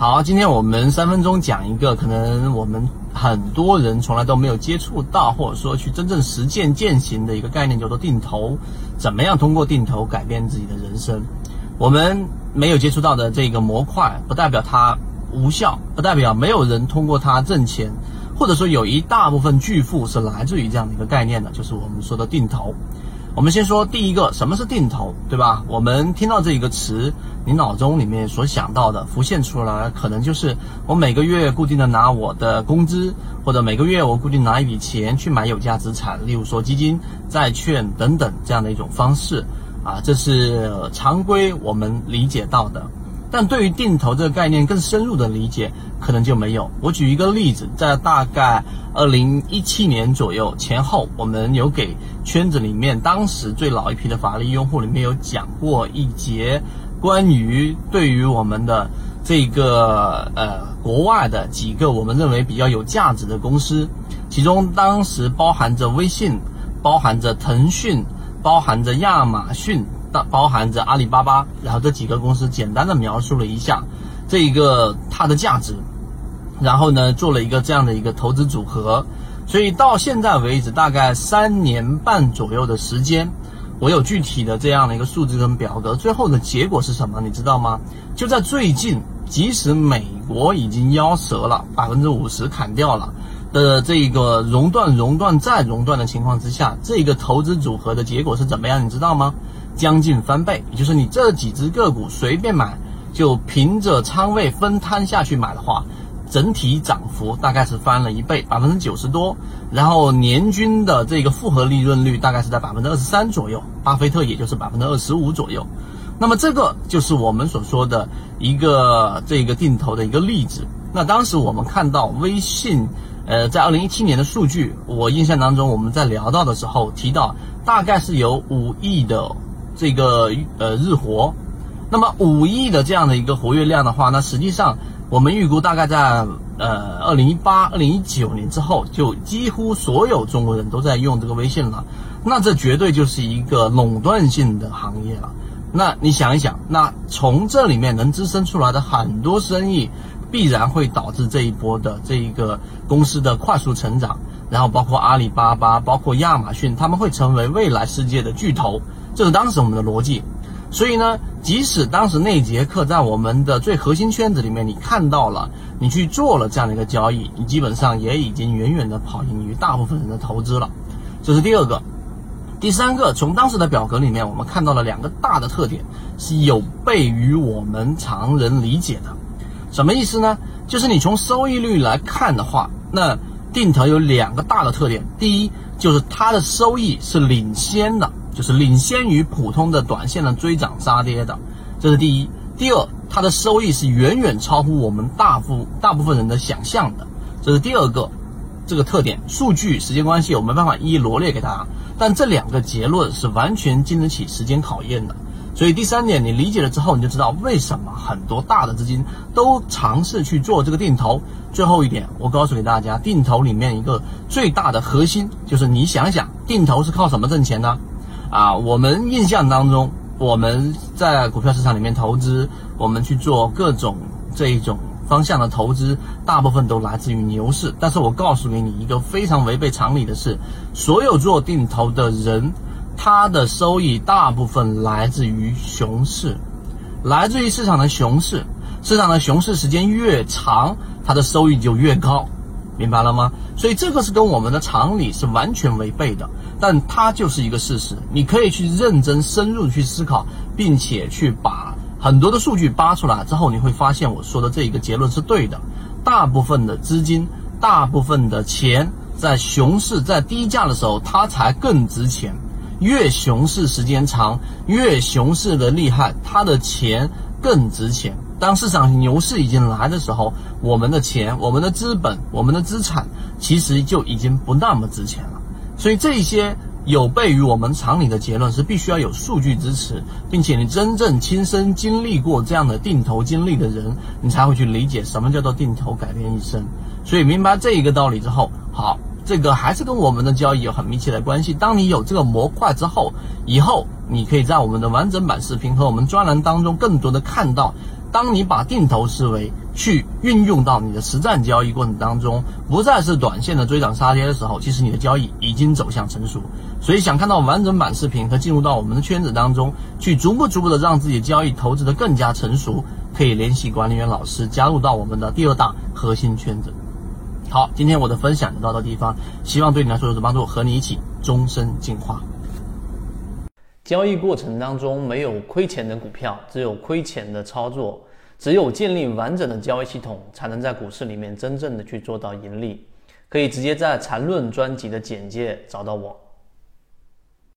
好，今天我们三分钟讲一个可能我们很多人从来都没有接触到，或者说去真正实践践行的一个概念，叫做定投。怎么样通过定投改变自己的人生？我们没有接触到的这个模块，不代表它无效，不代表没有人通过它挣钱，或者说有一大部分巨富是来自于这样的一个概念的，就是我们说的定投。我们先说第一个，什么是定投，对吧？我们听到这一个词，你脑中里面所想到的浮现出来，可能就是我每个月固定的拿我的工资，或者每个月我固定拿一笔钱去买有价资产，例如说基金、债券等等这样的一种方式，啊，这是常规我们理解到的。但对于定投这个概念更深入的理解，可能就没有。我举一个例子，在大概二零一七年左右前后，我们有给圈子里面当时最老一批的法律用户里面有讲过一节关于对于我们的这个呃国外的几个我们认为比较有价值的公司，其中当时包含着微信，包含着腾讯，包含着亚马逊。包包含着阿里巴巴，然后这几个公司简单的描述了一下这一个它的价值，然后呢做了一个这样的一个投资组合，所以到现在为止大概三年半左右的时间，我有具体的这样的一个数字跟表格，最后的结果是什么？你知道吗？就在最近，即使美国已经夭折了，百分之五十砍掉了的这个熔断、熔断再熔断的情况之下，这个投资组合的结果是怎么样？你知道吗？将近翻倍，也就是你这几只个股随便买，就凭着仓位分摊下去买的话，整体涨幅大概是翻了一倍，百分之九十多。然后年均的这个复合利润率大概是在百分之二十三左右，巴菲特也就是百分之二十五左右。那么这个就是我们所说的一个这个定投的一个例子。那当时我们看到微信，呃，在二零一七年的数据，我印象当中我们在聊到的时候提到，大概是有五亿的。这个呃日活，那么五亿的这样的一个活跃量的话，那实际上我们预估大概在呃二零一八、二零一九年之后，就几乎所有中国人都在用这个微信了。那这绝对就是一个垄断性的行业了。那你想一想，那从这里面能滋生出来的很多生意，必然会导致这一波的这一个公司的快速成长。然后包括阿里巴巴，包括亚马逊，他们会成为未来世界的巨头。这是当时我们的逻辑，所以呢，即使当时那节课在我们的最核心圈子里面，你看到了，你去做了这样的一个交易，你基本上也已经远远的跑赢于大部分人的投资了。这是第二个，第三个，从当时的表格里面，我们看到了两个大的特点，是有悖于我们常人理解的。什么意思呢？就是你从收益率来看的话，那定投有两个大的特点，第一就是它的收益是领先的。就是领先于普通的短线的追涨杀跌的，这是第一。第二，它的收益是远远超乎我们大部大部分人的想象的，这是第二个这个特点。数据时间关系，我没办法一一罗列给大家，但这两个结论是完全经得起时间考验的。所以第三点，你理解了之后，你就知道为什么很多大的资金都尝试去做这个定投。最后一点，我告诉给大家，定投里面一个最大的核心就是你想想，定投是靠什么挣钱呢？啊，我们印象当中，我们在股票市场里面投资，我们去做各种这一种方向的投资，大部分都来自于牛市。但是我告诉给你一个非常违背常理的事，所有做定投的人，它的收益大部分来自于熊市，来自于市场的熊市。市场的熊市时间越长，它的收益就越高。明白了吗？所以这个是跟我们的常理是完全违背的，但它就是一个事实。你可以去认真深入去思考，并且去把很多的数据扒出来之后，你会发现我说的这一个结论是对的。大部分的资金，大部分的钱，在熊市在低价的时候，它才更值钱。越熊市时间长，越熊市的厉害，它的钱更值钱。当市场牛市已经来的时候，我们的钱、我们的资本、我们的资产，其实就已经不那么值钱了。所以这些有悖于我们常理的结论是必须要有数据支持，并且你真正亲身经历过这样的定投经历的人，你才会去理解什么叫做定投改变一生。所以明白这一个道理之后，好，这个还是跟我们的交易有很密切的关系。当你有这个模块之后，以后你可以在我们的完整版视频和我们专栏当中更多的看到。当你把定投思维去运用到你的实战交易过程当中，不再是短线的追涨杀跌的时候，其实你的交易已经走向成熟。所以，想看到完整版视频和进入到我们的圈子当中去，逐步逐步的让自己交易投资的更加成熟，可以联系管理员老师加入到我们的第二大核心圈子。好，今天我的分享就到这地方，希望对你来说有所帮助，和你一起终身进化。交易过程当中没有亏钱的股票，只有亏钱的操作。只有建立完整的交易系统，才能在股市里面真正的去做到盈利。可以直接在缠论专辑的简介找到我。